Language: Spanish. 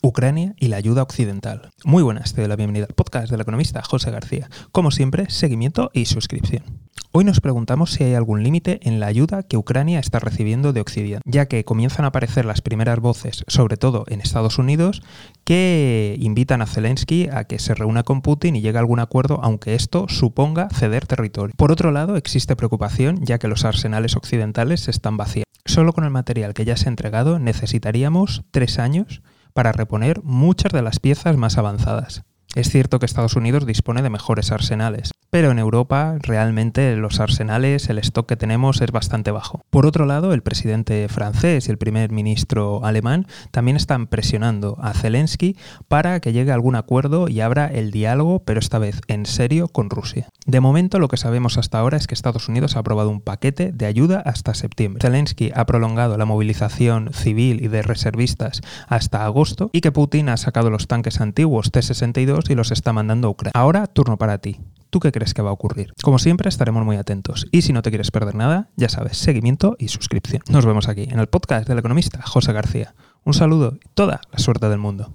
Ucrania y la ayuda occidental. Muy buenas, te doy la bienvenida al podcast del economista José García. Como siempre, seguimiento y suscripción. Hoy nos preguntamos si hay algún límite en la ayuda que Ucrania está recibiendo de Occidente, ya que comienzan a aparecer las primeras voces, sobre todo en Estados Unidos, que invitan a Zelensky a que se reúna con Putin y llegue a algún acuerdo, aunque esto suponga ceder territorio. Por otro lado, existe preocupación, ya que los arsenales occidentales se están vaciando. Solo con el material que ya se ha entregado necesitaríamos tres años para reponer muchas de las piezas más avanzadas. Es cierto que Estados Unidos dispone de mejores arsenales, pero en Europa realmente los arsenales, el stock que tenemos es bastante bajo. Por otro lado, el presidente francés y el primer ministro alemán también están presionando a Zelensky para que llegue a algún acuerdo y abra el diálogo, pero esta vez en serio con Rusia. De momento lo que sabemos hasta ahora es que Estados Unidos ha aprobado un paquete de ayuda hasta septiembre. Zelensky ha prolongado la movilización civil y de reservistas hasta agosto y que Putin ha sacado los tanques antiguos T-62 y los está mandando Ucrania. Ahora, turno para ti. ¿Tú qué crees que va a ocurrir? Como siempre, estaremos muy atentos. Y si no te quieres perder nada, ya sabes, seguimiento y suscripción. Nos vemos aquí, en el podcast del economista José García. Un saludo y toda la suerte del mundo.